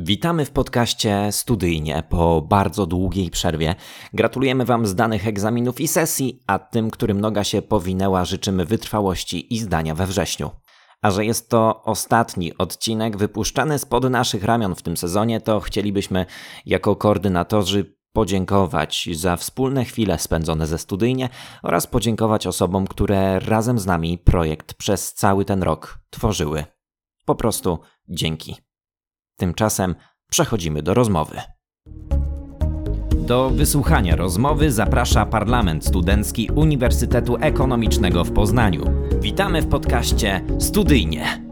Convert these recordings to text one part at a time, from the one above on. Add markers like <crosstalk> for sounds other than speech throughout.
Witamy w podcaście Studyjnie po bardzo długiej przerwie. Gratulujemy Wam zdanych egzaminów i sesji, a tym, którym noga się powinęła, życzymy wytrwałości i zdania we wrześniu. A że jest to ostatni odcinek wypuszczany spod naszych ramion w tym sezonie, to chcielibyśmy jako koordynatorzy podziękować za wspólne chwile spędzone ze studyjnie oraz podziękować osobom, które razem z nami projekt przez cały ten rok tworzyły. Po prostu dzięki. Tymczasem przechodzimy do rozmowy. Do wysłuchania rozmowy zaprasza Parlament Studencki Uniwersytetu Ekonomicznego w Poznaniu. Witamy w podcaście Studyjnie.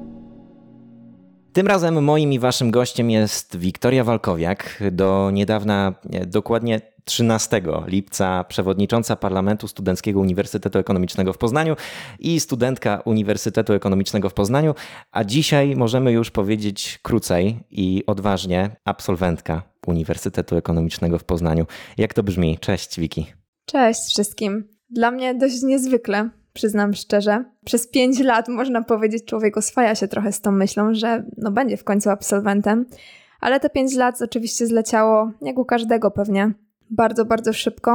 Tym razem moim i waszym gościem jest Wiktoria Walkowiak, do niedawna, dokładnie 13 lipca przewodnicząca Parlamentu Studenckiego Uniwersytetu Ekonomicznego w Poznaniu i studentka Uniwersytetu Ekonomicznego w Poznaniu, a dzisiaj możemy już powiedzieć krócej i odważnie absolwentka Uniwersytetu Ekonomicznego w Poznaniu. Jak to brzmi? Cześć Wiki. Cześć wszystkim. Dla mnie dość niezwykle, przyznam szczerze. Przez pięć lat, można powiedzieć, człowiek oswaja się trochę z tą myślą, że no będzie w końcu absolwentem. Ale te pięć lat oczywiście zleciało, jak u każdego pewnie, bardzo, bardzo szybko.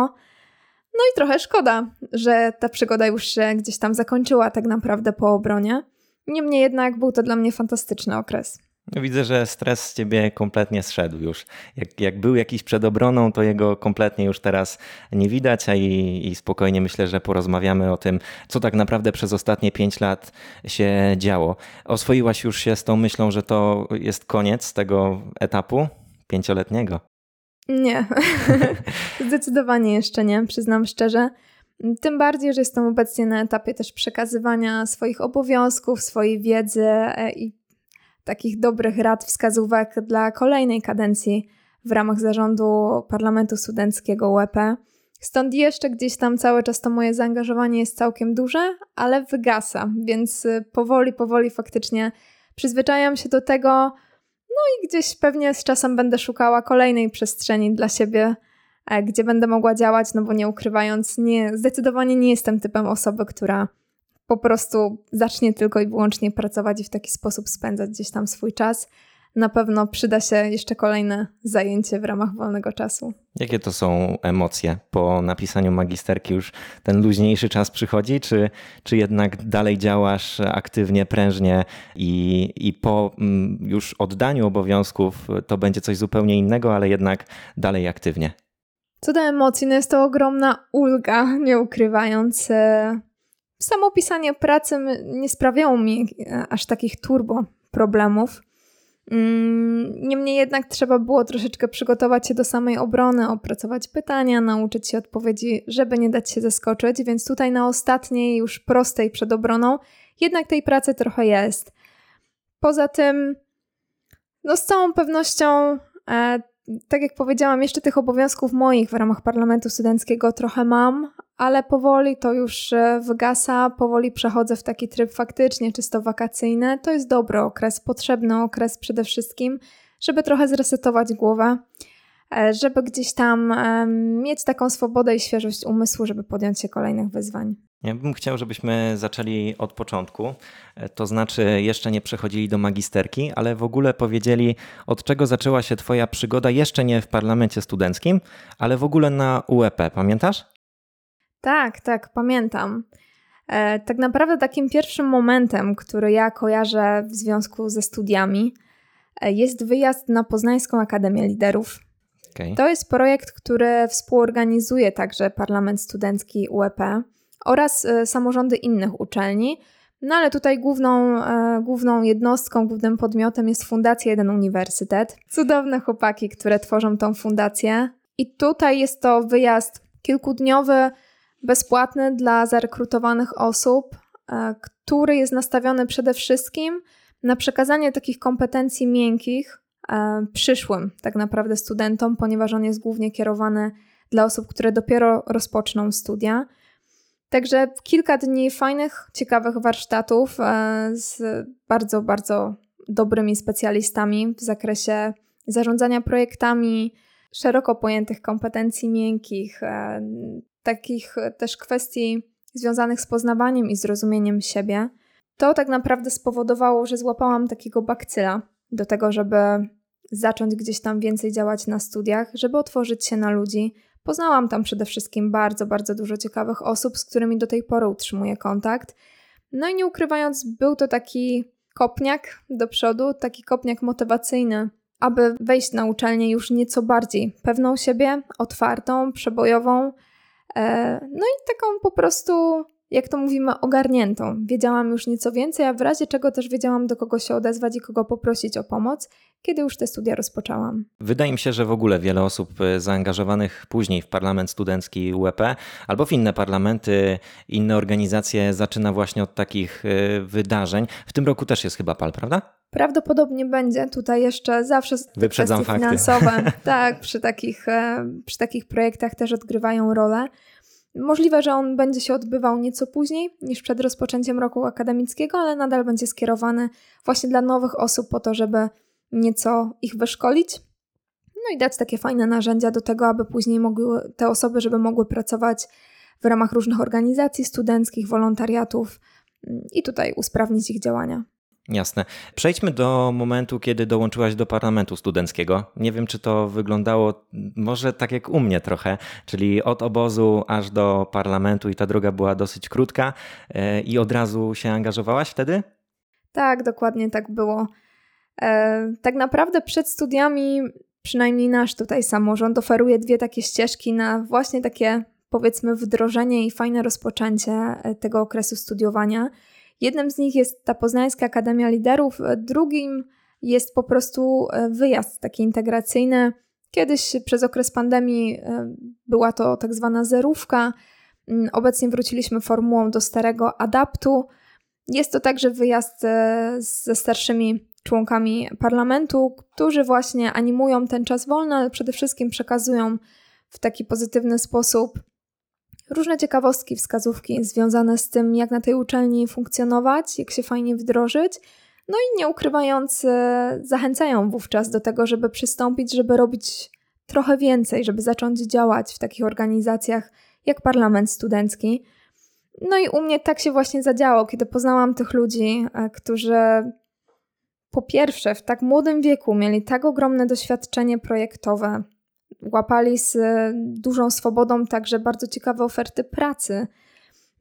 No i trochę szkoda, że ta przygoda już się gdzieś tam zakończyła tak naprawdę po obronie. Niemniej jednak był to dla mnie fantastyczny okres. Widzę, że stres z ciebie kompletnie zszedł już. Jak, jak był jakiś przed obroną, to jego kompletnie już teraz nie widać, a i, i spokojnie myślę, że porozmawiamy o tym, co tak naprawdę przez ostatnie pięć lat się działo. Oswoiłaś już się z tą myślą, że to jest koniec tego etapu pięcioletniego? Nie, <laughs> zdecydowanie jeszcze nie, przyznam szczerze. Tym bardziej, że jestem obecnie na etapie też przekazywania swoich obowiązków, swojej wiedzy e, i takich dobrych rad, wskazówek dla kolejnej kadencji w ramach zarządu Parlamentu Studenckiego UEP. Stąd jeszcze gdzieś tam cały czas to moje zaangażowanie jest całkiem duże, ale wygasa, więc y, powoli, powoli faktycznie przyzwyczajam się do tego, no i gdzieś pewnie z czasem będę szukała kolejnej przestrzeni dla siebie, e, gdzie będę mogła działać, no bo nie ukrywając, nie, zdecydowanie nie jestem typem osoby, która po prostu zacznie tylko i wyłącznie pracować i w taki sposób spędzać gdzieś tam swój czas. Na pewno przyda się jeszcze kolejne zajęcie w ramach wolnego czasu. Jakie to są emocje po napisaniu magisterki? Już ten luźniejszy czas przychodzi, czy, czy jednak dalej działasz aktywnie, prężnie i, i po mm, już oddaniu obowiązków to będzie coś zupełnie innego, ale jednak dalej aktywnie? Co do emocji, no jest to ogromna ulga, nie ukrywając. E, samo pisanie pracy nie sprawiało mi e, aż takich turbo problemów. Mm, niemniej jednak trzeba było troszeczkę przygotować się do samej obrony, opracować pytania, nauczyć się odpowiedzi, żeby nie dać się zaskoczyć, więc tutaj na ostatniej, już prostej przed obroną, jednak tej pracy trochę jest. Poza tym, no z całą pewnością e, tak jak powiedziałam, jeszcze tych obowiązków moich w ramach parlamentu studenckiego trochę mam, ale powoli to już e, wygasa, powoli przechodzę w taki tryb faktycznie czysto wakacyjny. To jest dobry okres, potrzebny okres przede wszystkim, żeby trochę zresetować głowę, e, żeby gdzieś tam mieć taką swobodę i świeżość umysłu, żeby podjąć się kolejnych wyzwań. Ja bym chciał, żebyśmy zaczęli od początku, e, to znaczy jeszcze nie przechodzili do magisterki, ale w ogóle powiedzieli, od czego zaczęła się Twoja przygoda, jeszcze nie w parlamencie studenckim, ale w ogóle na UEP. Pamiętasz? Tak, tak, pamiętam. E, tak naprawdę takim pierwszym momentem, który ja kojarzę w związku ze studiami, e, jest wyjazd na Poznańską Akademię Liderów. Okay. To jest projekt, który współorganizuje także Parlament Studencki UEP oraz e, samorządy innych uczelni. No ale tutaj główną, e, główną jednostką, głównym podmiotem jest Fundacja Jeden Uniwersytet. Cudowne chłopaki, które tworzą tą fundację. I tutaj jest to wyjazd kilkudniowy, bezpłatny dla zarekrutowanych osób, e, który jest nastawiony przede wszystkim na przekazanie takich kompetencji miękkich przyszłym tak naprawdę studentom, ponieważ on jest głównie kierowany dla osób, które dopiero rozpoczną studia. Także kilka dni fajnych, ciekawych warsztatów e, z bardzo, bardzo dobrymi specjalistami w zakresie zarządzania projektami, szeroko pojętych kompetencji miękkich, e, takich też kwestii związanych z poznawaniem i zrozumieniem siebie. To tak naprawdę spowodowało, że złapałam takiego bakcyla do tego, żeby zacząć gdzieś tam więcej działać na studiach, żeby otworzyć się na ludzi. Poznałam tam przede wszystkim bardzo, bardzo dużo ciekawych osób, z którymi do tej pory utrzymuję kontakt. No i nie ukrywając, był to taki kopniak do przodu, taki kopniak motywacyjny, aby wejść na uczelnię już nieco bardziej pewną siebie, otwartą, przebojową, e, no i taką po prostu jak to mówimy, ogarniętą. Wiedziałam już nieco więcej, a w razie czego też wiedziałam, do kogo się odezwać i kogo poprosić o pomoc, kiedy już te studia rozpoczęłam. Wydaje mi się, że w ogóle wiele osób e, zaangażowanych później w parlament studencki UEP albo w inne parlamenty, inne organizacje zaczyna właśnie od takich e, wydarzeń. W tym roku też jest chyba PAL, prawda? Prawdopodobnie będzie tutaj jeszcze zawsze Wyprzedzam kwestie fakty. finansowe. <laughs> tak, przy takich, e, przy takich projektach też odgrywają rolę. Możliwe, że on będzie się odbywał nieco później niż przed rozpoczęciem roku akademickiego, ale nadal będzie skierowany właśnie dla nowych osób po to, żeby nieco ich wyszkolić. No i dać takie fajne narzędzia do tego, aby później mogły te osoby, żeby mogły pracować w ramach różnych organizacji studenckich, wolontariatów mm, i tutaj usprawnić ich działania. Jasne. Przejdźmy do momentu, kiedy dołączyłaś do parlamentu studenckiego. Nie wiem, czy to wyglądało może tak jak u mnie trochę, czyli od obozu aż do parlamentu i ta droga była dosyć krótka e, i od razu się angażowałaś wtedy? Tak, dokładnie tak było. E, tak naprawdę przed studiami, przynajmniej nasz tutaj samorząd oferuje dwie takie ścieżki na właśnie takie powiedzmy wdrożenie i fajne rozpoczęcie e, tego okresu studiowania. Jednym z nich jest ta Poznańska Akademia Liderów, drugim jest po prostu e, wyjazd taki integracyjny. Kiedyś przez okres pandemii e, była to tak zwana zerówka. Mm, obecnie wróciliśmy formułą do starego adaptu. Jest to także wyjazd e, ze starszymi członkami parlamentu, którzy właśnie animują ten czas wolny, ale przede wszystkim przekazują w taki pozytywny sposób różne ciekawostki, wskazówki związane z tym, jak na tej uczelni funkcjonować, jak się fajnie wdrożyć. No i nie ukrywając, zachęcają wówczas do tego, żeby przystąpić, żeby robić trochę więcej, żeby zacząć działać w takich organizacjach jak Parlament Studencki. No i u mnie tak się właśnie zadziało, kiedy poznałam tych ludzi, e, którzy po pierwsze w tak młodym wieku mieli tak ogromne doświadczenie projektowe, łapali z e, dużą swobodą także bardzo ciekawe oferty pracy,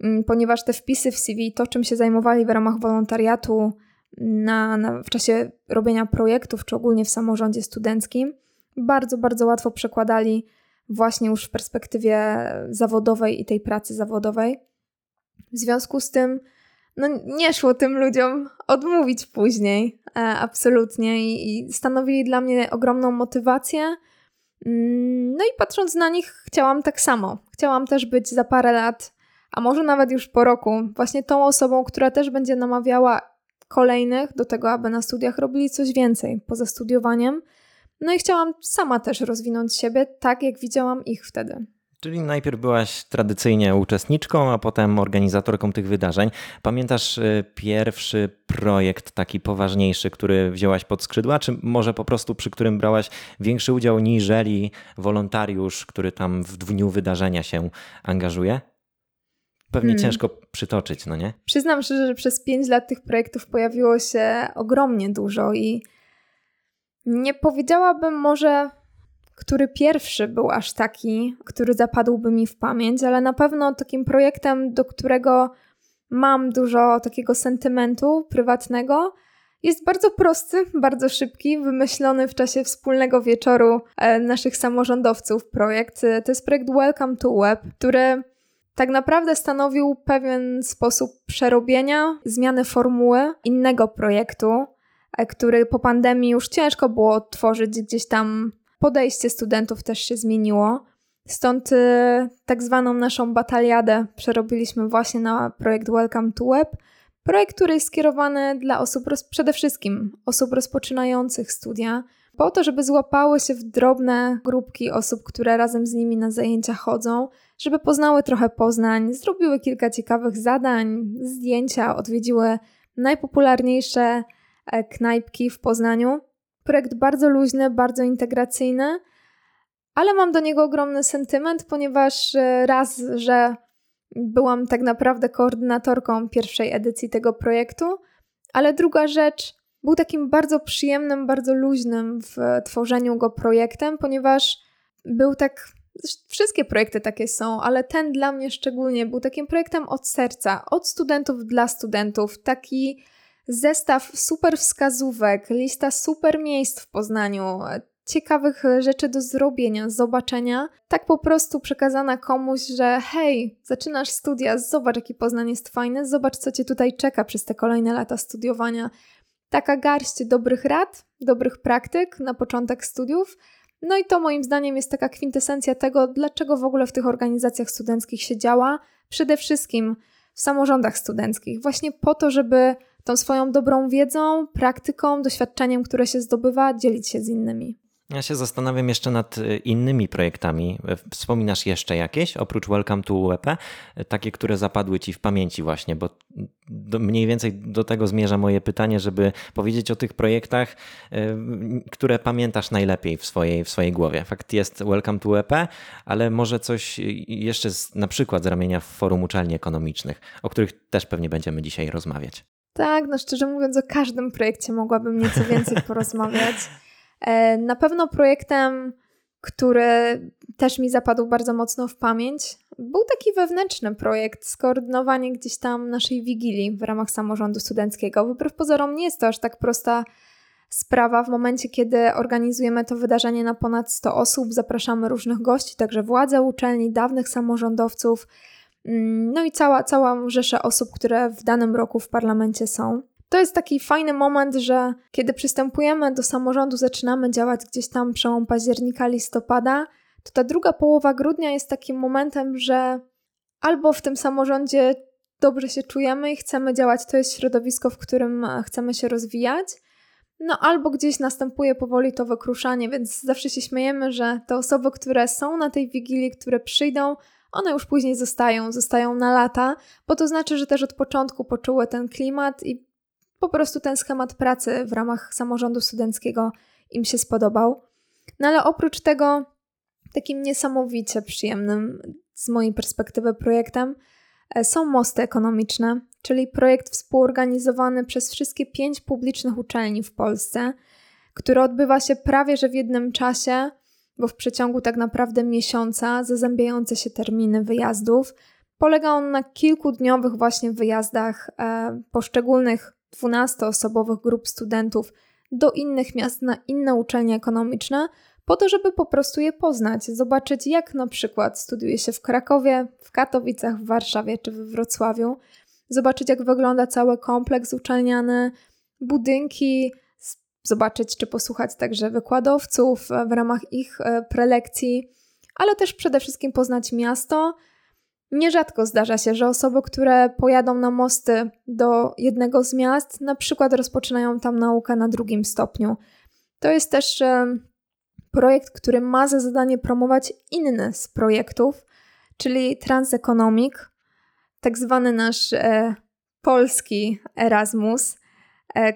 mm, ponieważ te wpisy w CV, to czym się zajmowali w ramach wolontariatu na, na, w czasie robienia projektów, czy ogólnie w samorządzie studenckim, bardzo, bardzo łatwo przekładali właśnie już w perspektywie zawodowej i tej pracy zawodowej. W związku z tym, no nie szło tym ludziom odmówić później, e, absolutnie, I, i stanowili dla mnie ogromną motywację Mm, no i patrząc na nich, chciałam tak samo. Chciałam też być za parę lat, a może nawet już po roku, właśnie tą osobą, która też będzie namawiała kolejnych do tego, aby na studiach robili coś więcej poza studiowaniem. No i chciałam sama też rozwinąć siebie tak, jak widziałam ich wtedy. Czyli najpierw byłaś tradycyjnie uczestniczką, a potem organizatorką tych wydarzeń. Pamiętasz y, pierwszy projekt taki poważniejszy, który wzięłaś pod skrzydła, czy może po prostu przy którym brałaś większy udział niżeli wolontariusz, który tam w dniu wydarzenia się angażuje? Pewnie hmm. ciężko przytoczyć, no nie? Przyznam szczerze, że przez pięć lat tych projektów pojawiło się ogromnie dużo i nie powiedziałabym może który pierwszy był aż taki, który zapadłby mi w pamięć, ale na pewno takim projektem, do którego mam dużo takiego sentymentu prywatnego, jest bardzo prosty, bardzo szybki, wymyślony w czasie wspólnego wieczoru e, naszych samorządowców projekt. To jest projekt Welcome to Web, który tak naprawdę stanowił pewien sposób przerobienia, zmiany formuły innego projektu, e, który po pandemii już ciężko było tworzyć gdzieś tam podejście studentów też się zmieniło. Stąd y, tak zwaną naszą bataliadę przerobiliśmy właśnie na projekt Welcome to Web. Projekt, który jest skierowany dla osób, przede wszystkim osób rozpoczynających studia, po to, żeby złapały się w drobne grupki osób, które razem z nimi na zajęcia chodzą, żeby poznały trochę Poznań, zrobiły kilka ciekawych zadań, zdjęcia, odwiedziły najpopularniejsze e, knajpki w Poznaniu. Projekt bardzo luźny, bardzo integracyjny, ale mam do niego ogromny sentyment, ponieważ e, raz, że byłam tak naprawdę koordynatorką pierwszej edycji tego projektu, ale druga rzecz, był takim bardzo przyjemnym, bardzo luźnym w tworzeniu go projektem, ponieważ był tak. Wszystkie projekty takie są, ale ten dla mnie szczególnie był takim projektem od serca, od studentów dla studentów. Taki zestaw super wskazówek, lista super miejsc w Poznaniu, ciekawych rzeczy do zrobienia, zobaczenia, tak po prostu przekazana komuś, że hej, zaczynasz studia, zobacz jaki Poznań jest fajny, zobacz co cię tutaj czeka przez te kolejne lata studiowania. Taka garść dobrych rad, dobrych praktyk na początek studiów. No i to moim zdaniem jest taka kwintesencja tego, dlaczego w ogóle w tych organizacjach studenckich się działa. Przede wszystkim w samorządach studenckich, właśnie po to, żeby tą swoją dobrą wiedzą, praktyką, doświadczeniem, które się zdobywa, dzielić się z innymi. Ja się zastanawiam jeszcze nad y, innymi projektami. E, wspominasz jeszcze jakieś oprócz Welcome to UEP? E, takie, które zapadły ci w pamięci właśnie, bo do, mniej więcej do tego zmierza moje pytanie, żeby powiedzieć o tych projektach, e, które pamiętasz najlepiej w swojej, w swojej głowie. Fakt jest Welcome to UEP, ale może coś jeszcze z, na przykład z ramienia Forum Uczelni Ekonomicznych, o których też pewnie będziemy dzisiaj rozmawiać. Tak, no szczerze mówiąc o każdym projekcie mogłabym nieco więcej <laughs> porozmawiać. E, na pewno projektem, który też mi zapadł bardzo mocno w pamięć, był taki wewnętrzny projekt, skoordynowanie gdzieś tam naszej wigilii w ramach samorządu studenckiego. Wbrew pozorom nie jest to aż tak prosta sprawa w momencie, kiedy organizujemy to wydarzenie na ponad 100 osób, zapraszamy różnych gości, także władze uczelni, dawnych samorządowców, no i cała, cała rzesza osób, które w danym roku w parlamencie są. To jest taki fajny moment, że kiedy przystępujemy do samorządu, zaczynamy działać gdzieś tam przełom października, listopada, to ta druga połowa grudnia jest takim momentem, że albo w tym samorządzie dobrze się czujemy i chcemy działać, to jest środowisko, w którym e, chcemy się rozwijać, no albo gdzieś następuje powoli to wykruszanie, więc zawsze się śmiejemy, że te osoby, które są na tej wigilii, które przyjdą, one już później zostają, zostają na lata, bo to znaczy, że też od początku poczuły ten klimat i po prostu ten schemat pracy w ramach samorządu studenckiego im się spodobał. No ale oprócz tego, takim niesamowicie przyjemnym z mojej perspektywy projektem e, są mosty ekonomiczne, czyli projekt współorganizowany przez wszystkie pięć publicznych uczelni w Polsce, który odbywa się prawie że w jednym czasie, bo w przeciągu tak naprawdę miesiąca, zazębiające się terminy wyjazdów. Polega on na kilkudniowych właśnie wyjazdach e, poszczególnych 12-osobowych grup studentów do innych miast na inne uczelnie ekonomiczne, po to, żeby po prostu je poznać, zobaczyć, jak na przykład studiuje się w Krakowie, w Katowicach, w Warszawie czy w Wrocławiu, zobaczyć, jak wygląda cały kompleks uczelniany, budynki, zobaczyć czy posłuchać także wykładowców w ramach ich e, prelekcji, ale też przede wszystkim poznać miasto Nierzadko zdarza się, że osoby, które pojadą na mosty do jednego z miast, na przykład rozpoczynają tam naukę na drugim stopniu. To jest też e, projekt, który ma za zadanie promować inny z projektów, czyli Transeconomic, tak zwany nasz e, polski Erasmus, e,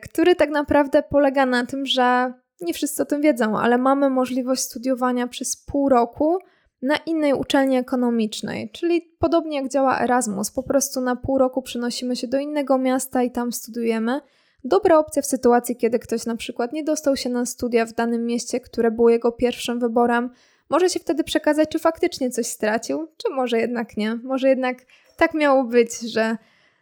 który tak naprawdę polega na tym, że nie wszyscy o tym wiedzą, ale mamy możliwość studiowania przez pół roku na innej uczelni ekonomicznej, czyli podobnie jak działa Erasmus, po prostu na pół roku przenosimy się do innego miasta i tam studiujemy. Dobra opcja w sytuacji, kiedy ktoś na przykład nie dostał się na studia w danym mieście, które było jego pierwszym wyborem, może się wtedy przekazać, czy faktycznie coś stracił, czy może jednak nie. Może jednak tak miało być, że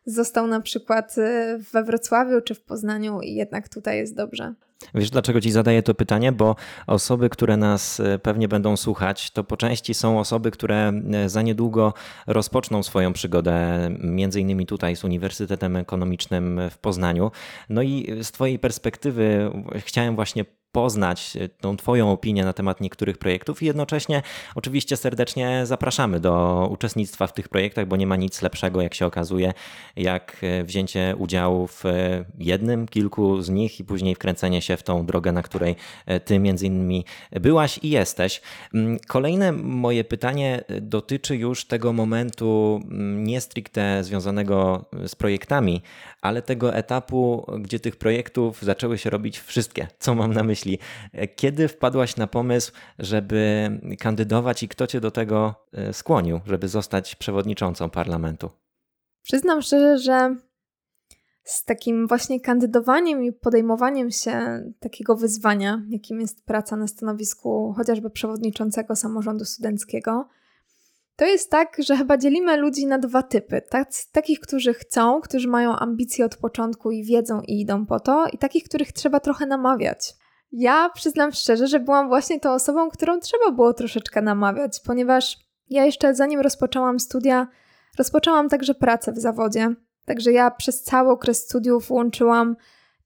został na przykład y, we Wrocławiu czy w Poznaniu i jednak tutaj jest dobrze. Wiesz, dlaczego ci zadaję to pytanie? Bo osoby, które nas e, pewnie będą słuchać, to po części są osoby, które e, za niedługo rozpoczną swoją przygodę, między innymi tutaj z Uniwersytetem Ekonomicznym w Poznaniu. No i z Twojej perspektywy chciałem właśnie poznać e, tą Twoją opinię na temat niektórych projektów i jednocześnie oczywiście serdecznie zapraszamy do uczestnictwa w tych projektach, bo nie ma nic lepszego, jak się okazuje, jak e, wzięcie udziału w e, jednym, kilku z nich i później wkręcenie się w tą drogę, na której Ty między innymi byłaś i jesteś. Mm, kolejne moje pytanie dotyczy już tego momentu mm, nie stricte związanego z projektami, ale tego etapu, gdzie tych projektów zaczęły się robić wszystkie. Co mam na myśli? Kiedy wpadłaś na pomysł, żeby kandydować i kto cię do tego e, skłonił, żeby zostać przewodniczącą parlamentu? Przyznam szczerze, że z takim właśnie kandydowaniem i podejmowaniem się takiego wyzwania, jakim jest praca na stanowisku chociażby przewodniczącego samorządu studenckiego, to jest tak, że chyba dzielimy ludzi na dwa typy. Tak, takich, którzy chcą, którzy mają ambicje od początku i wiedzą i idą po to, i takich, których trzeba trochę namawiać. Ja przyznam szczerze, że byłam właśnie tą osobą, którą trzeba było troszeczkę namawiać, ponieważ ja jeszcze zanim rozpoczęłam studia, rozpoczęłam także pracę w zawodzie. Także ja przez cały okres studiów łączyłam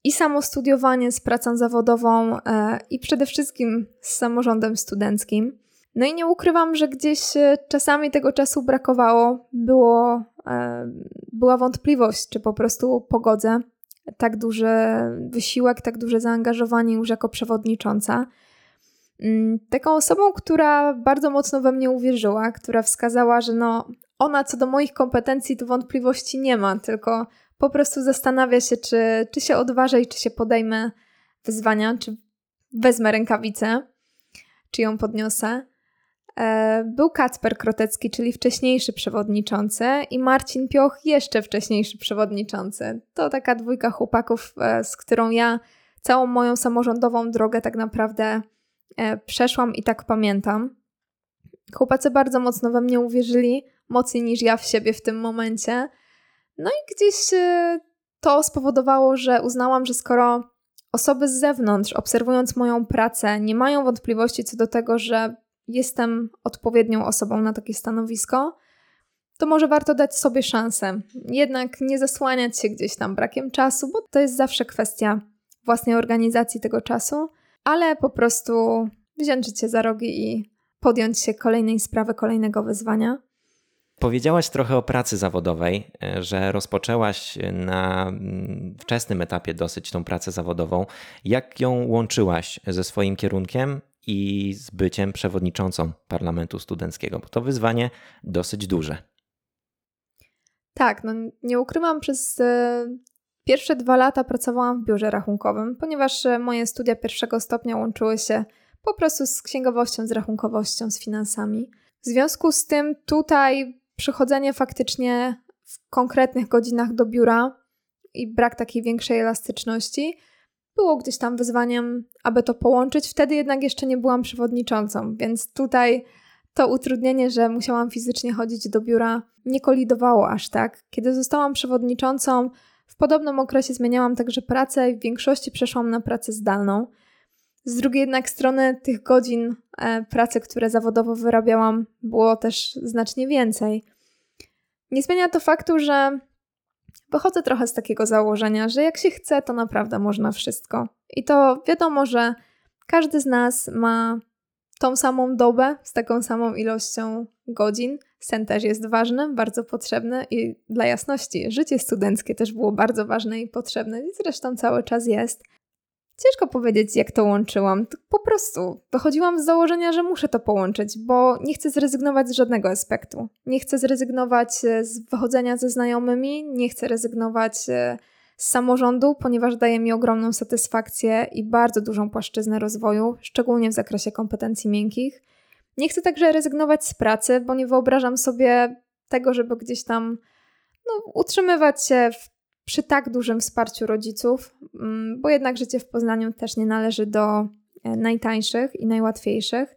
i samo studiowanie z pracą zawodową e, i przede wszystkim z samorządem studenckim. No i nie ukrywam, że gdzieś e, czasami tego czasu brakowało. Było, e, była wątpliwość, czy po prostu pogodzę tak duży wysiłek, tak duże zaangażowanie już jako przewodnicząca. Mm, taką osobą, która bardzo mocno we mnie uwierzyła, która wskazała, że no, ona co do moich kompetencji to wątpliwości nie ma, tylko po prostu zastanawia się, czy, czy się odważę i czy się podejmę wyzwania, czy wezmę rękawicę, czy ją podniosę. E, był Kacper Krotecki, czyli wcześniejszy przewodniczący, i Marcin Pioch, jeszcze wcześniejszy przewodniczący. To taka dwójka chłopaków, e, z którą ja całą moją samorządową drogę tak naprawdę e, przeszłam i tak pamiętam. Chłopacy bardzo mocno we mnie uwierzyli, mocniej niż ja w siebie w tym momencie. No i gdzieś to spowodowało, że uznałam, że skoro osoby z zewnątrz, obserwując moją pracę, nie mają wątpliwości co do tego, że jestem odpowiednią osobą na takie stanowisko, to może warto dać sobie szansę. Jednak nie zasłaniać się gdzieś tam brakiem czasu, bo to jest zawsze kwestia własnej organizacji tego czasu, ale po prostu wziąć życie za rogi i podjąć się kolejnej sprawy, kolejnego wyzwania. Powiedziałaś trochę o pracy zawodowej, że rozpoczęłaś na mm, wczesnym etapie dosyć tą pracę zawodową. Jak ją łączyłaś ze swoim kierunkiem i z byciem przewodniczącą parlamentu studenckiego, bo to wyzwanie dosyć duże. Tak, no nie ukrywam, przez e, pierwsze dwa lata pracowałam w biurze rachunkowym, ponieważ e, moje studia pierwszego stopnia łączyły się po prostu z księgowością, z rachunkowością, z finansami. W związku z tym tutaj przychodzenie faktycznie w konkretnych godzinach do biura i brak takiej większej elastyczności było gdzieś tam wyzwaniem, aby to połączyć. Wtedy jednak jeszcze nie byłam przewodniczącą, więc tutaj to utrudnienie, że musiałam fizycznie chodzić do biura, nie kolidowało aż tak. Kiedy zostałam przewodniczącą, w podobnym okresie zmieniałam także pracę i w większości przeszłam na pracę zdalną. Z drugiej jednak strony tych godzin e, pracy, które zawodowo wyrabiałam, było też znacznie więcej. Nie zmienia to faktu, że Wychodzę trochę z takiego założenia, że jak się chce, to naprawdę można wszystko. I to wiadomo, że każdy z nas ma tą samą dobę z taką samą ilością godzin. Sen też jest ważny, bardzo potrzebny i dla jasności, życie studenckie też było bardzo ważne i potrzebne i zresztą cały czas jest. Ciężko powiedzieć, jak to łączyłam. Po prostu wychodziłam z założenia, że muszę to połączyć, bo nie chcę zrezygnować z żadnego aspektu. Nie chcę zrezygnować e, z wychodzenia ze znajomymi, nie chcę rezygnować e, z samorządu, ponieważ daje mi ogromną satysfakcję i bardzo dużą płaszczyznę rozwoju, szczególnie w zakresie kompetencji miękkich. Nie chcę także rezygnować z pracy, bo nie wyobrażam sobie tego, żeby gdzieś tam no, utrzymywać się w przy tak dużym wsparciu rodziców, mm, bo jednak życie w Poznaniu też nie należy do e, najtańszych i najłatwiejszych.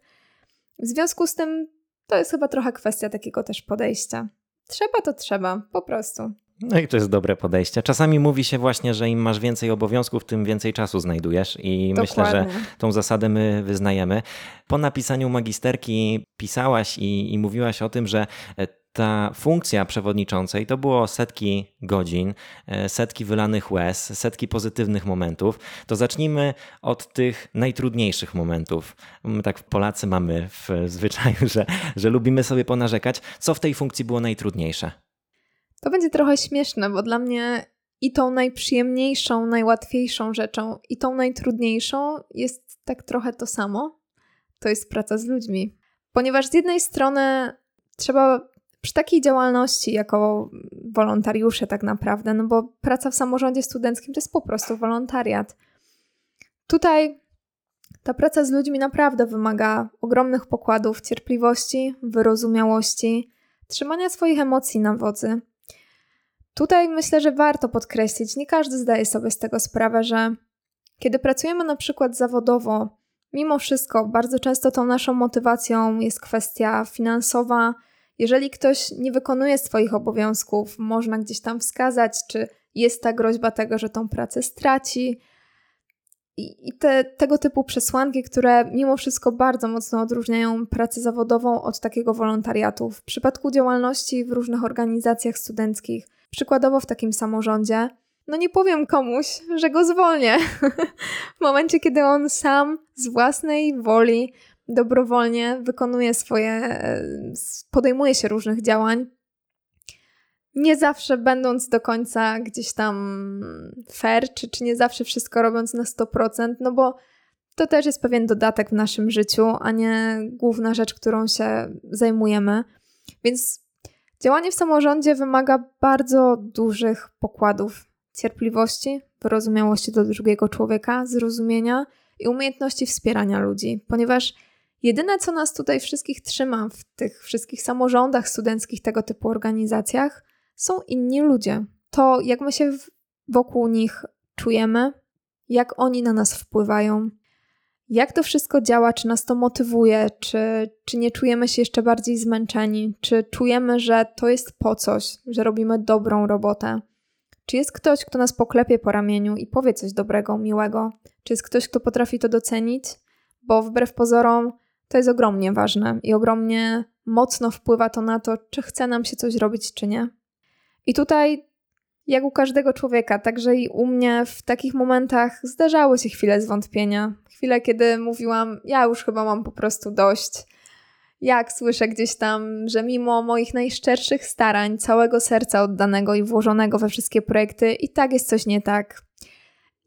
W związku z tym to jest chyba trochę kwestia takiego też podejścia. Trzeba to trzeba, po prostu. No i to jest dobre podejście. Czasami mówi się właśnie, że im masz więcej obowiązków, tym więcej czasu znajdujesz i Dokładnie. myślę, że tą zasadę my wyznajemy. Po napisaniu magisterki pisałaś i, i mówiłaś o tym, że e, ta funkcja przewodniczącej to było setki godzin, e, setki wylanych łez, setki pozytywnych momentów. To zacznijmy od tych najtrudniejszych momentów. My tak Polacy mamy w zwyczaju, że, że lubimy sobie ponarzekać. Co w tej funkcji było najtrudniejsze? To będzie trochę śmieszne, bo dla mnie i tą najprzyjemniejszą, najłatwiejszą rzeczą, i tą najtrudniejszą jest tak trochę to samo. To jest praca z ludźmi. Ponieważ z jednej strony trzeba przy takiej działalności jako wolontariusze tak naprawdę, no bo praca w samorządzie studenckim to jest po prostu wolontariat. Tutaj ta praca z ludźmi naprawdę wymaga ogromnych pokładów cierpliwości, wyrozumiałości, trzymania swoich emocji na wodzy. Tutaj myślę, że warto podkreślić, nie każdy zdaje sobie z tego sprawę, że kiedy pracujemy na przykład zawodowo, mimo wszystko bardzo często tą naszą motywacją jest kwestia finansowa. Jeżeli ktoś nie wykonuje swoich obowiązków, można gdzieś tam wskazać, czy jest ta groźba tego, że tą pracę straci. I, te, tego typu przesłanki, które mimo wszystko bardzo mocno odróżniają pracę zawodową od takiego wolontariatu. W przypadku działalności w różnych organizacjach studenckich, przykładowo w takim samorządzie, no nie powiem komuś, że go zwolnię. <laughs> w momencie, kiedy on sam z własnej woli dobrowolnie wykonuje swoje, podejmuje się różnych działań, nie zawsze będąc do końca gdzieś tam fair, czy, czy nie zawsze wszystko robiąc na 100%, no bo to też jest pewien dodatek w naszym życiu, a nie główna rzecz, którą się zajmujemy. Więc działanie w samorządzie wymaga bardzo dużych pokładów cierpliwości, wyrozumiałości do drugiego człowieka, zrozumienia i umiejętności wspierania ludzi, ponieważ jedyne, co nas tutaj wszystkich trzyma w tych wszystkich samorządach studenckich, tego typu organizacjach, są inni ludzie. To, jak my się wokół nich czujemy, jak oni na nas wpływają, jak to wszystko działa, czy nas to motywuje, czy, czy nie czujemy się jeszcze bardziej zmęczeni, czy czujemy, że to jest po coś, że robimy dobrą robotę. Czy jest ktoś, kto nas poklepie po ramieniu i powie coś dobrego, miłego? Czy jest ktoś, kto potrafi to docenić? Bo wbrew pozorom to jest ogromnie ważne i ogromnie mocno wpływa to na to, czy chce nam się coś robić, czy nie. I tutaj, jak u każdego człowieka, także i u mnie w takich momentach zdarzały się chwile zwątpienia. Chwile, kiedy mówiłam, ja już chyba mam po prostu dość. Jak słyszę gdzieś tam, że mimo moich najszczerszych starań, całego serca oddanego i włożonego we wszystkie projekty, i tak jest coś nie tak.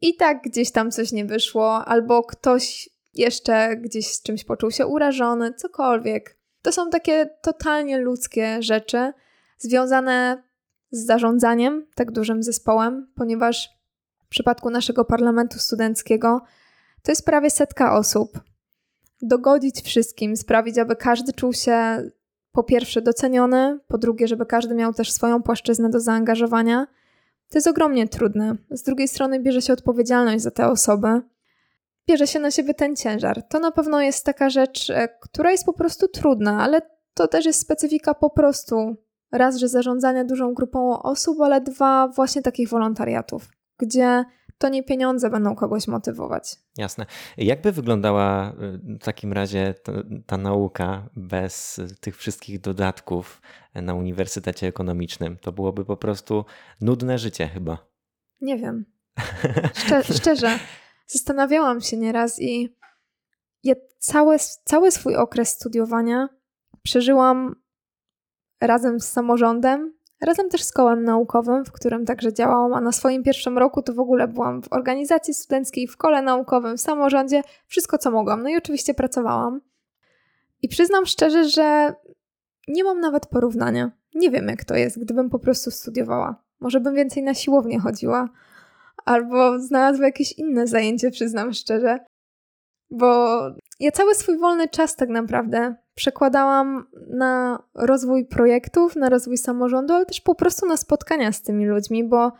I tak gdzieś tam coś nie wyszło, albo ktoś jeszcze gdzieś z czymś poczuł się urażony, cokolwiek. To są takie totalnie ludzkie rzeczy, związane z zarządzaniem tak dużym zespołem, ponieważ w przypadku naszego parlamentu studenckiego to jest prawie setka osób. Dogodzić wszystkim, sprawić, aby każdy czuł się po pierwsze doceniony, po drugie, żeby każdy miał też swoją płaszczyznę do zaangażowania. To jest ogromnie trudne. Z drugiej strony bierze się odpowiedzialność za te osoby, bierze się na siebie ten ciężar. To na pewno jest taka rzecz, e, która jest po prostu trudna, ale to też jest specyfika po prostu raz, że zarządzania dużą grupą osób, ale dwa, właśnie takich wolontariatów, gdzie to nie pieniądze będą kogoś motywować. Jasne. Jakby wyglądała y, w takim razie ta, ta, nauka bez tych wszystkich dodatków na Uniwersytecie Ekonomicznym? To byłoby po prostu nudne życie chyba. Nie wiem. <laughs> Szczer szczerze, zastanawiałam się nieraz i ja cały, cały swój okres studiowania przeżyłam razem z samorządem, razem też z kołem naukowym, w którym także działałam, a na swoim pierwszym roku to w ogóle byłam w organizacji studenckiej, w kole naukowym, w samorządzie, wszystko co mogłam. No i oczywiście pracowałam. I przyznam szczerze, że nie mam nawet porównania. Nie wiem, jak to jest, gdybym po prostu studiowała. Może bym więcej na siłownię chodziła, albo znalazła jakieś inne zajęcie, przyznam szczerze. Bo ja cały swój wolny czas tak naprawdę przekładałam na rozwój projektów, na rozwój samorządu, ale też po prostu na spotkania z tymi ludźmi, bo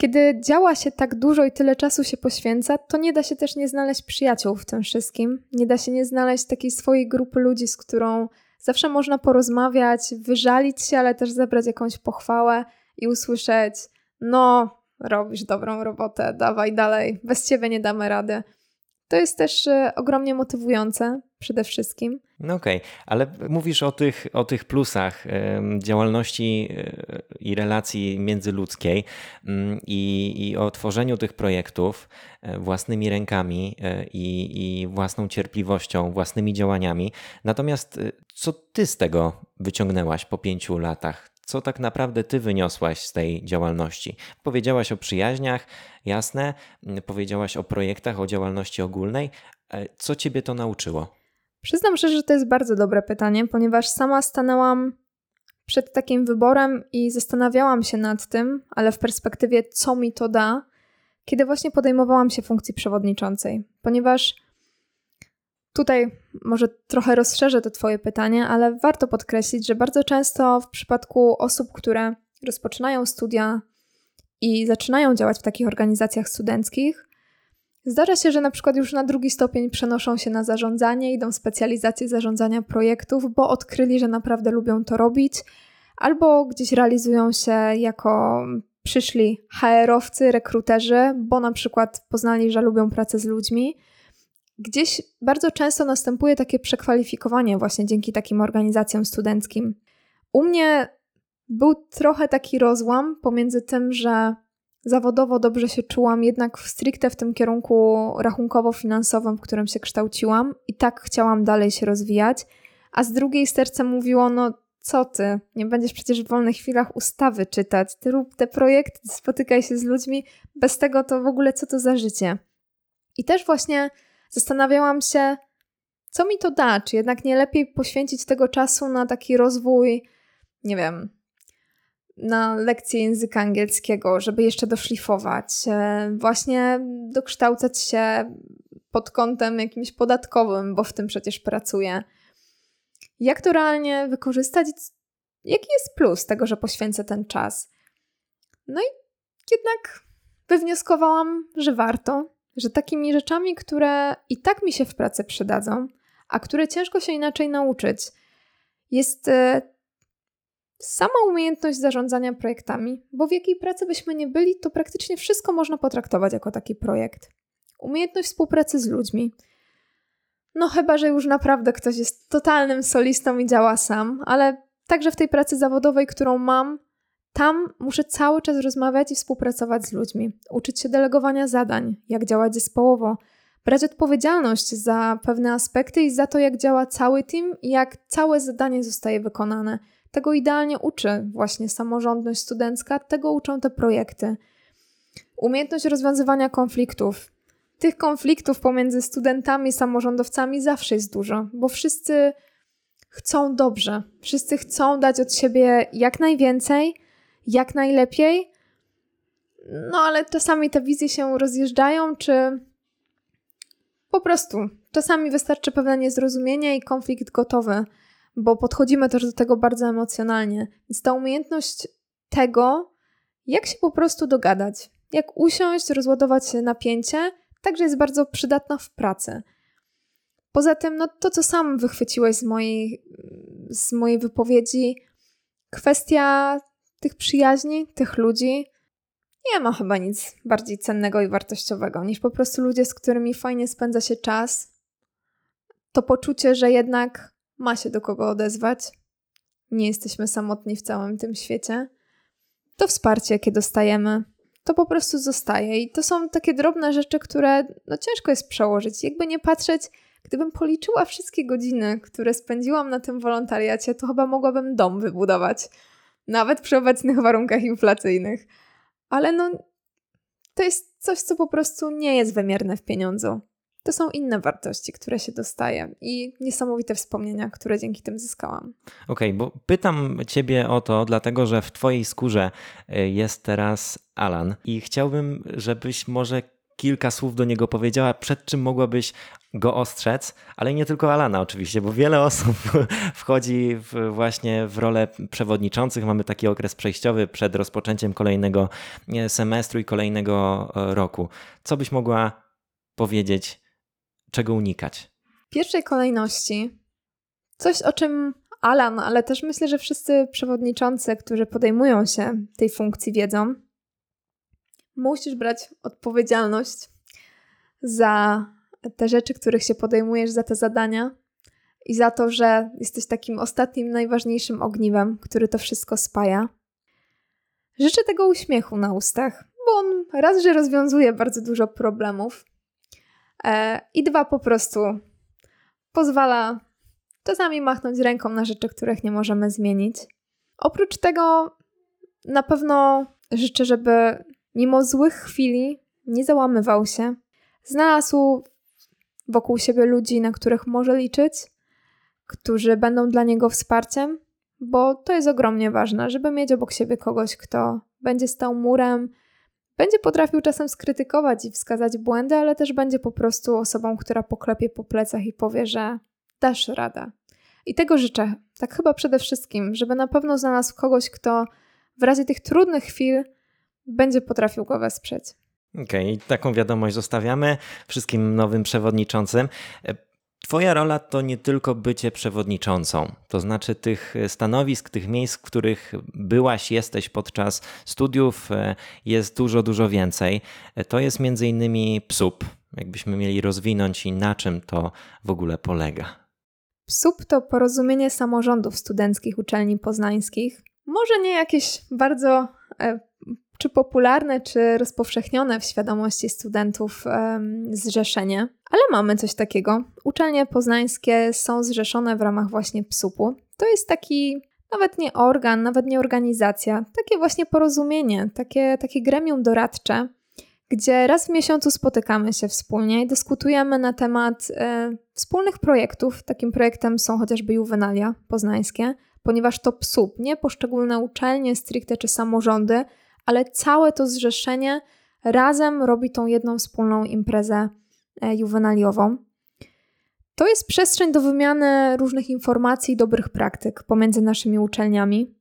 kiedy działa się tak dużo i tyle czasu się poświęca, to nie da się też nie znaleźć przyjaciół w tym wszystkim. Nie da się nie znaleźć takiej swojej grupy ludzi, z którą zawsze można porozmawiać, wyżalić się, ale też zebrać jakąś pochwałę i usłyszeć: No, robisz dobrą robotę, dawaj dalej, bez ciebie nie damy rady. To jest też e, ogromnie motywujące przede wszystkim. No okej, okay. ale mówisz o tych, o tych plusach działalności e, i relacji międzyludzkiej mm, i, i o tworzeniu tych projektów e, własnymi rękami i, i własną cierpliwością, własnymi działaniami. Natomiast co ty z tego wyciągnęłaś po pięciu latach? Co tak naprawdę ty wyniosłaś z tej działalności. Powiedziałaś o przyjaźniach, jasne, powiedziałaś o projektach, o działalności ogólnej. E, co ciebie to nauczyło? Przyznam szczerze, że to jest bardzo dobre pytanie, ponieważ sama stanęłam przed takim wyborem i zastanawiałam się nad tym, ale w perspektywie, co mi to da, kiedy właśnie podejmowałam się funkcji przewodniczącej, ponieważ Tutaj może trochę rozszerzę to Twoje pytanie, ale warto podkreślić, że bardzo często w przypadku osób, które rozpoczynają studia i zaczynają działać w takich organizacjach studenckich, zdarza się, że na przykład już na drugi stopień przenoszą się na zarządzanie, idą specjalizacje zarządzania projektów, bo odkryli, że naprawdę lubią to robić, albo gdzieś realizują się jako przyszli HR-owcy, rekruterzy, bo na przykład poznali, że lubią pracę z ludźmi. Gdzieś bardzo często następuje takie przekwalifikowanie właśnie dzięki takim organizacjom studenckim. U mnie był trochę taki rozłam pomiędzy tym, że zawodowo dobrze się czułam, jednak stricte w tym kierunku rachunkowo-finansowym, w którym się kształciłam i tak chciałam dalej się rozwijać, a z drugiej serce mówiło, no co ty, nie będziesz przecież w wolnych chwilach ustawy czytać, ty rób te projekty, spotykaj się z ludźmi, bez tego to w ogóle co to za życie. I też właśnie zastanawiałam się, co mi to da, czy jednak nie lepiej poświęcić tego czasu na taki rozwój, nie wiem, na lekcje języka angielskiego, żeby jeszcze doszlifować, e, właśnie dokształcać się pod kątem jakimś podatkowym, bo w tym przecież pracuję. Jak to realnie wykorzystać? Jaki jest plus tego, że poświęcę ten czas? No i jednak wywnioskowałam, że warto, że takimi rzeczami, które i tak mi się w pracy przydadzą, a które ciężko się inaczej nauczyć, jest e, sama umiejętność zarządzania projektami, bo w jakiej pracy byśmy nie byli, to praktycznie wszystko można potraktować jako taki projekt. Umiejętność współpracy z ludźmi. No chyba, że już naprawdę ktoś jest totalnym solistą i działa sam, ale także w tej pracy zawodowej, którą mam, tam muszę cały czas rozmawiać i współpracować z ludźmi, uczyć się delegowania zadań, jak działać zespołowo, brać odpowiedzialność za pewne aspekty i za to, jak działa cały team i jak całe zadanie zostaje wykonane. Tego idealnie uczy właśnie samorządność studencka, tego uczą te projekty. Umiejętność rozwiązywania konfliktów. Tych konfliktów pomiędzy studentami i samorządowcami zawsze jest dużo, bo wszyscy chcą dobrze, wszyscy chcą dać od siebie jak najwięcej, jak najlepiej. No ale czasami te wizje się rozjeżdżają, czy po prostu czasami wystarczy pewne niezrozumienie i konflikt gotowy bo podchodzimy też do tego bardzo emocjonalnie. Więc ta umiejętność tego, jak się po prostu dogadać, jak usiąść, rozładować napięcie, także jest bardzo przydatna w pracy. Poza tym, no to co sam wychwyciłeś z mojej, z mojej wypowiedzi, kwestia tych przyjaźni, tych ludzi, nie ma chyba nic bardziej cennego i wartościowego niż po prostu ludzie, z którymi fajnie spędza się czas. To poczucie, że jednak ma się do kogo odezwać. Nie jesteśmy samotni w całym tym świecie. To wsparcie, jakie dostajemy, to po prostu zostaje. I to są takie drobne rzeczy, które no, ciężko jest przełożyć. Jakby nie patrzeć, gdybym policzyła wszystkie godziny, które spędziłam na tym wolontariacie, to chyba mogłabym dom wybudować. Nawet przy obecnych warunkach inflacyjnych. Ale no, to jest coś, co po prostu nie jest wymierne w pieniądzu to są inne wartości, które się dostaje i niesamowite wspomnienia, które dzięki tym zyskałam. Okej, okay, bo pytam Ciebie o to, dlatego że w Twojej skórze y, jest teraz Alan i chciałbym, żebyś może kilka słów do niego powiedziała, przed czym mogłabyś go ostrzec, ale nie tylko Alana oczywiście, bo wiele osób <laughs> wchodzi w, właśnie w rolę przewodniczących. Mamy taki okres przejściowy przed rozpoczęciem kolejnego semestru i kolejnego e, roku. Co byś mogła powiedzieć czego unikać? W pierwszej kolejności coś, o czym Alan, ale też myślę, że wszyscy przewodniczący, którzy podejmują się tej funkcji, wiedzą. Musisz brać odpowiedzialność za te rzeczy, których się podejmujesz, za te zadania i za to, że jesteś takim ostatnim, najważniejszym ogniwem, który to wszystko spaja. Życzę tego uśmiechu na ustach, bo on raz, że rozwiązuje bardzo dużo problemów, E, I dwa, po prostu pozwala czasami machnąć ręką na rzeczy, których nie możemy zmienić. Oprócz tego, na pewno życzę, żeby mimo złych chwili nie załamywał się. Znalazł wokół siebie ludzi, na których może liczyć, którzy będą dla niego wsparciem, bo to jest ogromnie ważne, żeby mieć obok siebie kogoś, kto będzie stał murem, będzie potrafił czasem skrytykować i wskazać błędy, ale też będzie po prostu osobą, która poklepie po plecach i powie, że dasz radę. I tego życzę, tak chyba przede wszystkim, żeby na pewno znalazł kogoś, kto w razie tych trudnych chwil będzie potrafił go wesprzeć. Okej, okay, taką wiadomość zostawiamy wszystkim nowym przewodniczącym. Twoja rola to nie tylko bycie przewodniczącą, to znaczy tych stanowisk, tych miejsc, w których byłaś, jesteś podczas studiów, e, jest dużo, dużo więcej. E, to jest między innymi PSUP. Jakbyśmy mieli rozwinąć i na czym to w ogóle polega. PSUP to porozumienie samorządów studenckich uczelni poznańskich. Może nie jakieś bardzo e, czy popularne, czy rozpowszechnione w świadomości studentów zrzeszenie, ale mamy coś takiego. Uczelnie poznańskie są zrzeszone w ramach właśnie PSUP-u. To jest taki nawet nie organ, nawet nie organizacja, takie właśnie porozumienie, takie, takie gremium doradcze, gdzie raz w miesiącu spotykamy się wspólnie i dyskutujemy na temat e, wspólnych projektów. Takim projektem są chociażby juwenalia poznańskie, ponieważ to PSUP, nie poszczególne uczelnie stricte czy samorządy, ale całe to zrzeszenie razem robi tą jedną wspólną imprezę e, juwenaliową. To jest przestrzeń do wymiany różnych informacji i dobrych praktyk pomiędzy naszymi uczelniami.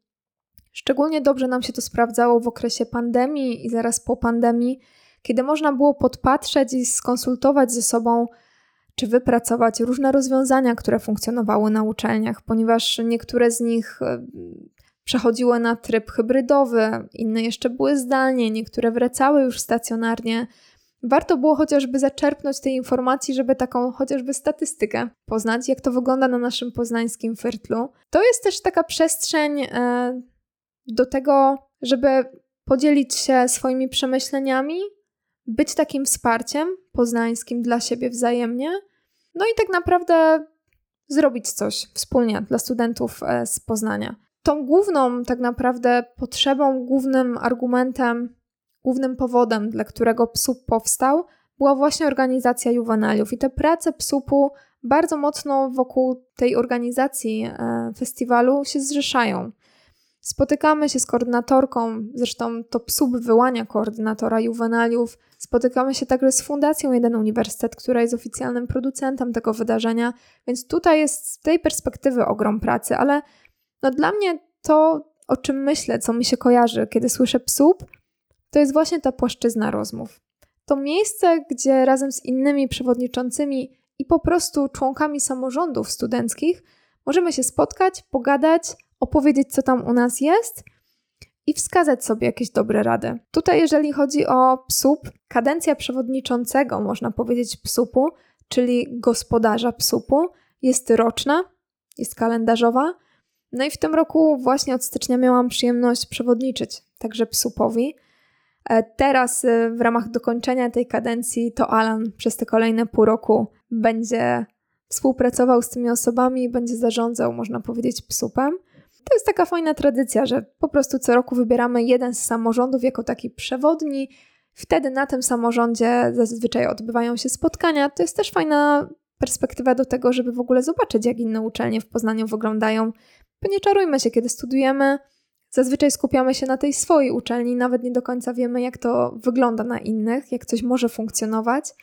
Szczególnie dobrze nam się to sprawdzało w okresie pandemii i zaraz po pandemii, kiedy można było podpatrzeć i skonsultować ze sobą, czy wypracować różne rozwiązania, które funkcjonowały na uczelniach, ponieważ niektóre z nich e, przechodziły na tryb hybrydowy, inne jeszcze były zdalnie, niektóre wracały już stacjonarnie. Warto było chociażby zaczerpnąć tej informacji, żeby taką chociażby statystykę poznać, jak to wygląda na naszym poznańskim firtlu. To jest też taka przestrzeń e, do tego, żeby podzielić się swoimi przemyśleniami, być takim wsparciem poznańskim dla siebie wzajemnie, no i tak naprawdę zrobić coś wspólnie dla studentów e, z Poznania tą główną tak naprawdę potrzebą, głównym argumentem, głównym powodem, dla którego PSUP powstał, była właśnie organizacja juwenaliów. I te prace PSUP-u bardzo mocno wokół tej organizacji e, festiwalu się zrzeszają. Spotykamy się z koordynatorką, zresztą to PSUP wyłania koordynatora juwenaliów. Spotykamy się także z Fundacją Jeden Uniwersytet, która jest oficjalnym producentem tego wydarzenia, więc tutaj jest z tej perspektywy ogrom pracy, ale no dla mnie to, o czym myślę, co mi się kojarzy, kiedy słyszę psup, to jest właśnie ta płaszczyzna rozmów. To miejsce, gdzie razem z innymi przewodniczącymi i po prostu członkami samorządów studenckich możemy się spotkać, pogadać, opowiedzieć, co tam u nas jest i wskazać sobie jakieś dobre rady. Tutaj, jeżeli chodzi o PSUP, kadencja przewodniczącego, można powiedzieć PSUP-u, czyli gospodarza PSUP-u, jest roczna, jest kalendarzowa no i w tym roku właśnie od stycznia miałam przyjemność przewodniczyć także PSUP-owi. E, teraz e, w ramach dokończenia tej kadencji to Alan przez te kolejne pół roku będzie współpracował z tymi osobami i będzie zarządzał, można powiedzieć, PSUP-em. To jest taka fajna tradycja, że po prostu co roku wybieramy jeden z samorządów jako taki przewodni. Wtedy na tym samorządzie zazwyczaj odbywają się spotkania. To jest też fajna perspektywa do tego, żeby w ogóle zobaczyć, jak inne uczelnie w Poznaniu wyglądają, bo nie czarujmy się, kiedy studujemy, zazwyczaj skupiamy się na tej swojej uczelni, nawet nie do końca wiemy, jak to wygląda na innych, jak coś może funkcjonować.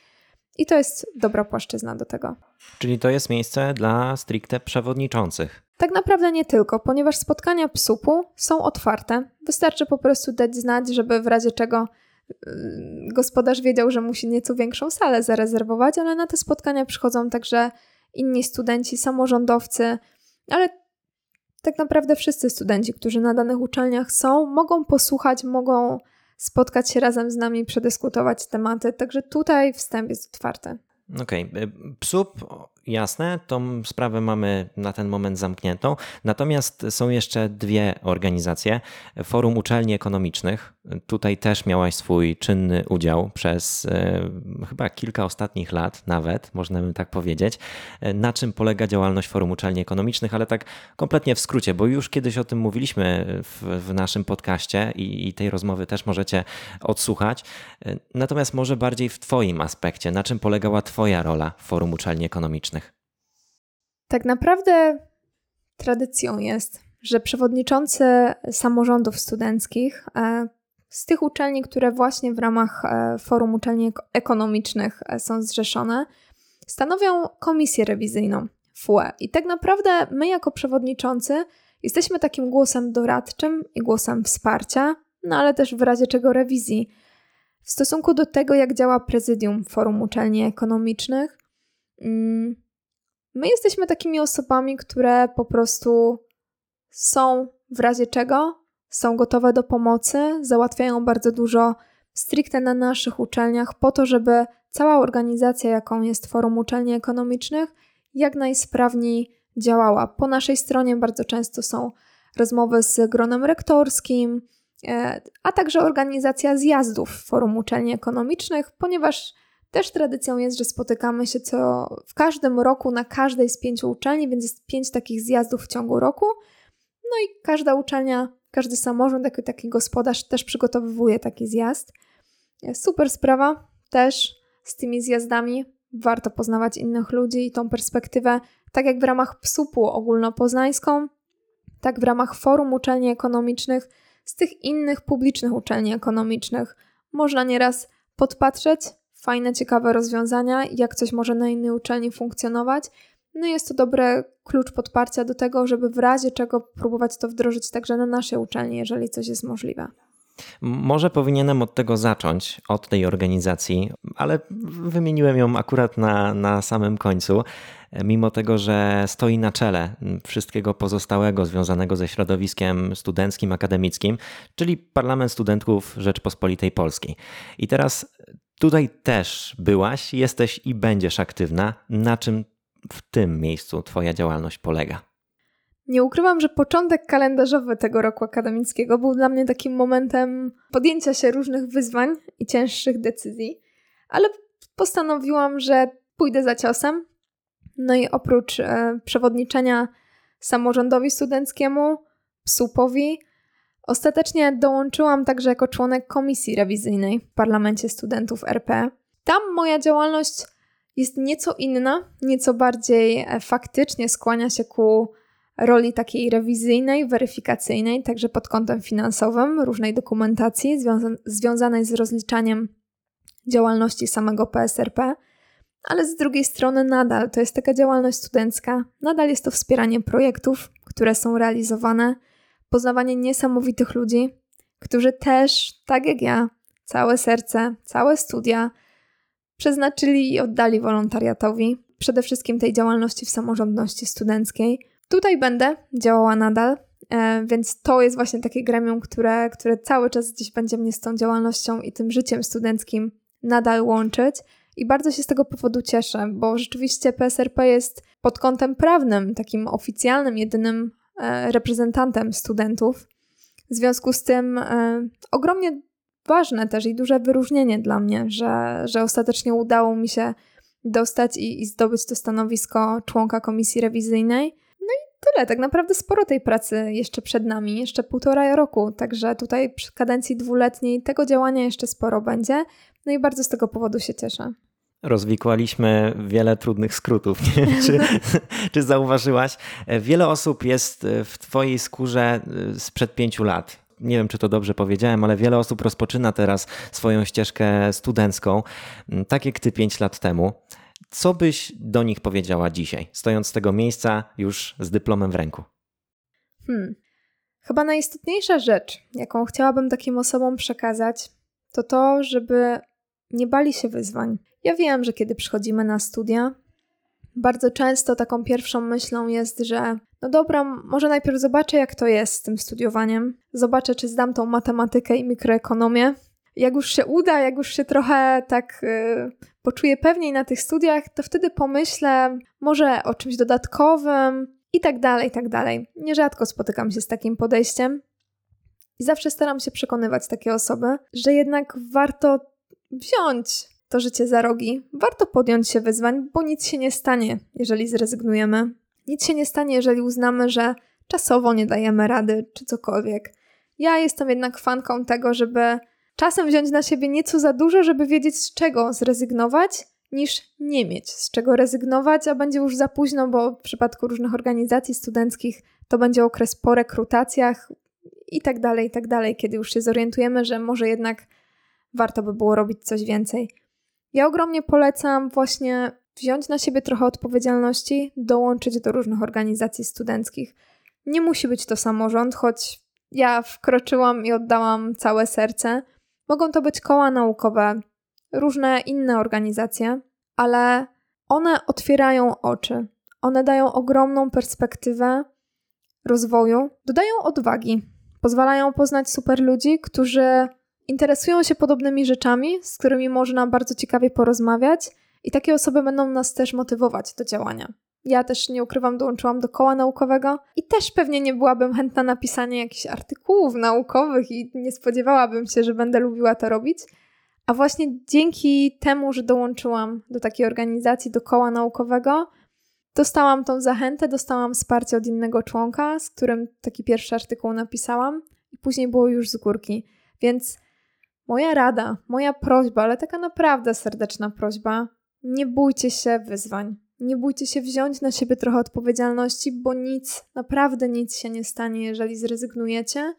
I to jest dobra płaszczyzna do tego. Czyli to jest miejsce dla stricte przewodniczących. Tak naprawdę nie tylko, ponieważ spotkania PSUP-u są otwarte. Wystarczy po prostu dać znać, żeby w razie czego yy, gospodarz wiedział, że musi nieco większą salę zarezerwować, ale na te spotkania przychodzą także inni studenci, samorządowcy, ale tak naprawdę wszyscy studenci, którzy na danych uczelniach są, mogą posłuchać, mogą spotkać się razem z nami, przedyskutować tematy. Także tutaj wstęp jest otwarty. Okej, okay. PSUP jasne, tą sprawę mamy na ten moment zamkniętą. Natomiast są jeszcze dwie organizacje. Forum Uczelni Ekonomicznych. Tutaj też miałaś swój czynny udział przez e, chyba kilka ostatnich lat, nawet, można by tak powiedzieć. E, na czym polega działalność Forum Uczelni Ekonomicznych, ale tak kompletnie w skrócie, bo już kiedyś o tym mówiliśmy w, w naszym podcaście i, i tej rozmowy też możecie odsłuchać. E, natomiast może bardziej w Twoim aspekcie, na czym polegała Twoja rola w Forum Uczelni Ekonomicznych? Tak naprawdę tradycją jest, że przewodniczący samorządów studenckich e, z tych uczelni, które właśnie w ramach e, Forum Uczelni Ekonomicznych e, są zrzeszone, stanowią komisję rewizyjną FUE. I tak naprawdę my, jako przewodniczący, Jesteśmy takim głosem doradczym i głosem wsparcia, no ale też w razie czego rewizji. W stosunku do tego, jak działa prezydium Forum Uczelni Ekonomicznych, mm, my jesteśmy takimi osobami, które po prostu są w razie czego, są gotowe do pomocy, załatwiają bardzo dużo stricte na naszych uczelniach, po to, żeby cała organizacja, jaką jest Forum Uczelni Ekonomicznych, jak najsprawniej działała. Po naszej stronie bardzo często są rozmowy z gronem rektorskim, e, a także organizacja zjazdów Forum Uczelni Ekonomicznych, ponieważ też tradycją jest, że spotykamy się co w każdym roku na każdej z pięciu uczelni, więc jest pięć takich zjazdów w ciągu roku. No i każda uczelnia, każdy samorząd, jako taki gospodarz też przygotowuje taki zjazd. Super sprawa też z tymi zjazdami. Warto poznawać innych ludzi i tą perspektywę, tak jak w ramach PSUP-u ogólnopoznańską, tak w ramach Forum Uczelni Ekonomicznych, z tych innych publicznych uczelni ekonomicznych. Można nieraz podpatrzeć fajne, ciekawe rozwiązania, jak coś może na innej uczelni funkcjonować. No i jest to dobry klucz podparcia do tego, żeby w razie czego próbować to wdrożyć także na naszej uczelni, jeżeli coś jest możliwe. Może powinienem od tego zacząć, od tej organizacji, ale wymieniłem ją akurat na, na samym końcu, mimo tego, że stoi na czele wszystkiego pozostałego związanego ze środowiskiem studenckim, akademickim, czyli Parlament Studentów Rzeczpospolitej Polskiej. I teraz tutaj też byłaś, jesteś i będziesz aktywna. Na czym w tym miejscu Twoja działalność polega? Nie ukrywam, że początek kalendarzowy tego roku akademickiego był dla mnie takim momentem podjęcia się różnych wyzwań i cięższych decyzji, ale postanowiłam, że pójdę za ciosem. No i oprócz e, przewodniczenia samorządowi studenckiemu, PSUP-owi, ostatecznie dołączyłam także jako członek komisji rewizyjnej w Parlamencie Studentów RP. Tam moja działalność jest nieco inna, nieco bardziej e, faktycznie skłania się ku roli takiej rewizyjnej, weryfikacyjnej, także pod kątem finansowym, różnej dokumentacji związa związanej z rozliczaniem działalności samego PSRP, ale z drugiej strony nadal to jest taka działalność studencka, nadal jest to wspieranie projektów, które są realizowane, poznawanie niesamowitych ludzi, którzy też, tak jak ja, całe serce, całe studia przeznaczyli i oddali wolontariatowi, przede wszystkim tej działalności w samorządności studenckiej – Tutaj będę działała nadal, e, więc to jest właśnie takie gremium, które, które cały czas gdzieś będzie mnie z tą działalnością i tym życiem studenckim nadal łączyć. I bardzo się z tego powodu cieszę, bo rzeczywiście PSRP jest pod kątem prawnym takim oficjalnym, jedynym reprezentantem studentów. W związku z tym e, ogromnie ważne też i duże wyróżnienie dla mnie, że, że ostatecznie udało mi się dostać i, i zdobyć to stanowisko członka komisji rewizyjnej tyle. Tak naprawdę sporo tej pracy jeszcze przed nami, jeszcze półtora roku. Także tutaj przy kadencji dwuletniej tego działania jeszcze sporo będzie. No i bardzo z tego powodu się cieszę. Rozwikłaliśmy wiele trudnych skrótów. Nie wiem, <laughs> czy, czy zauważyłaś? Wiele osób jest w Twojej skórze y, sprzed pięciu lat nie wiem, czy to dobrze powiedziałem, ale wiele osób rozpoczyna teraz swoją ścieżkę studencką, tak jak ty pięć lat temu. Co byś do nich powiedziała dzisiaj, stojąc z tego miejsca już z dyplomem w ręku? Hmm. Chyba najistotniejsza rzecz, jaką chciałabym takim osobom przekazać, to to, żeby nie bali się wyzwań. Ja wiem, że kiedy przychodzimy na studia, bardzo często taką pierwszą myślą jest, że no dobra, może najpierw zobaczę, jak to jest z tym studiowaniem. Zobaczę, czy zdam tą matematykę i mikroekonomię. Jak już się uda, jak już się trochę tak yy, poczuję pewniej na tych studiach, to wtedy pomyślę może o czymś dodatkowym i tak dalej, i tak dalej. Nierzadko spotykam się z takim podejściem i zawsze staram się przekonywać takie osoby, że jednak warto wziąć to życie za rogi, warto podjąć się wyzwań, bo nic się nie stanie, jeżeli zrezygnujemy. Nic się nie stanie, jeżeli uznamy, że czasowo nie dajemy rady, czy cokolwiek. Ja jestem jednak fanką tego, żeby czasem wziąć na siebie nieco za dużo, żeby wiedzieć z czego zrezygnować, niż nie mieć z czego rezygnować, a będzie już za późno, bo w przypadku różnych organizacji studenckich to będzie okres po rekrutacjach i tak dalej, i tak dalej, kiedy już się zorientujemy, że może jednak warto by było robić coś więcej. Ja ogromnie polecam właśnie wziąć na siebie trochę odpowiedzialności, dołączyć do różnych organizacji studenckich. Nie musi być to samorząd, choć ja wkroczyłam i oddałam całe serce. Mogą to być koła naukowe, różne inne organizacje, ale one otwierają oczy. One dają ogromną perspektywę rozwoju, dodają odwagi, pozwalają poznać super ludzi, którzy interesują się podobnymi rzeczami, z którymi można bardzo ciekawie porozmawiać, i takie osoby będą nas też motywować do działania. Ja też nie ukrywam, dołączyłam do koła naukowego i też pewnie nie byłabym chętna na pisanie jakichś artykułów naukowych i nie spodziewałabym się, że będę lubiła to robić. A właśnie dzięki temu, że dołączyłam do takiej organizacji, do koła naukowego, dostałam tą zachętę, dostałam wsparcie od innego członka, z którym taki pierwszy artykuł napisałam, i później było już z górki. Więc moja rada, moja prośba, ale taka naprawdę serdeczna prośba, nie bójcie się wyzwań. Nie bójcie się wziąć na siebie trochę odpowiedzialności, bo nic, naprawdę nic się nie stanie, jeżeli zrezygnujecie,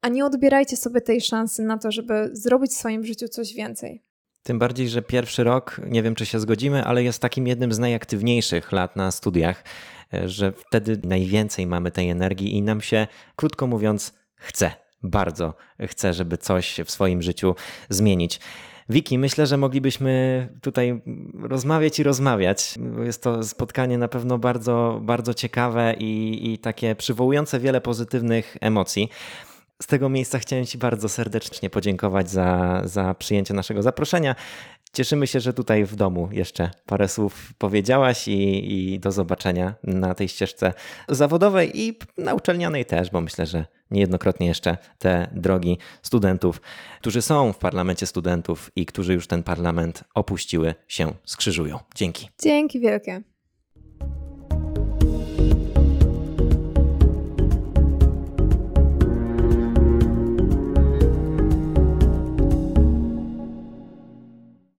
a nie odbierajcie sobie tej szansy na to, żeby zrobić w swoim życiu coś więcej. Tym bardziej, że pierwszy rok, nie wiem czy się zgodzimy, ale jest takim jednym z najaktywniejszych lat na studiach, e, że wtedy najwięcej mamy tej energii i nam się, krótko mówiąc, chce. Bardzo chce, żeby coś w swoim życiu zmienić. Wiki, myślę, że moglibyśmy tutaj rozmawiać i rozmawiać. Jest to spotkanie na pewno bardzo, bardzo ciekawe i, i takie przywołujące wiele pozytywnych emocji. Z tego miejsca chciałem Ci bardzo serdecznie podziękować za, za przyjęcie naszego zaproszenia. Cieszymy się, że tutaj w domu jeszcze parę słów powiedziałaś i, i do zobaczenia na tej ścieżce zawodowej i na uczelnianej też, bo myślę, że niejednokrotnie jeszcze te drogi studentów, którzy są w parlamencie studentów i którzy już ten parlament opuściły, się skrzyżują. Dzięki. Dzięki wielkie.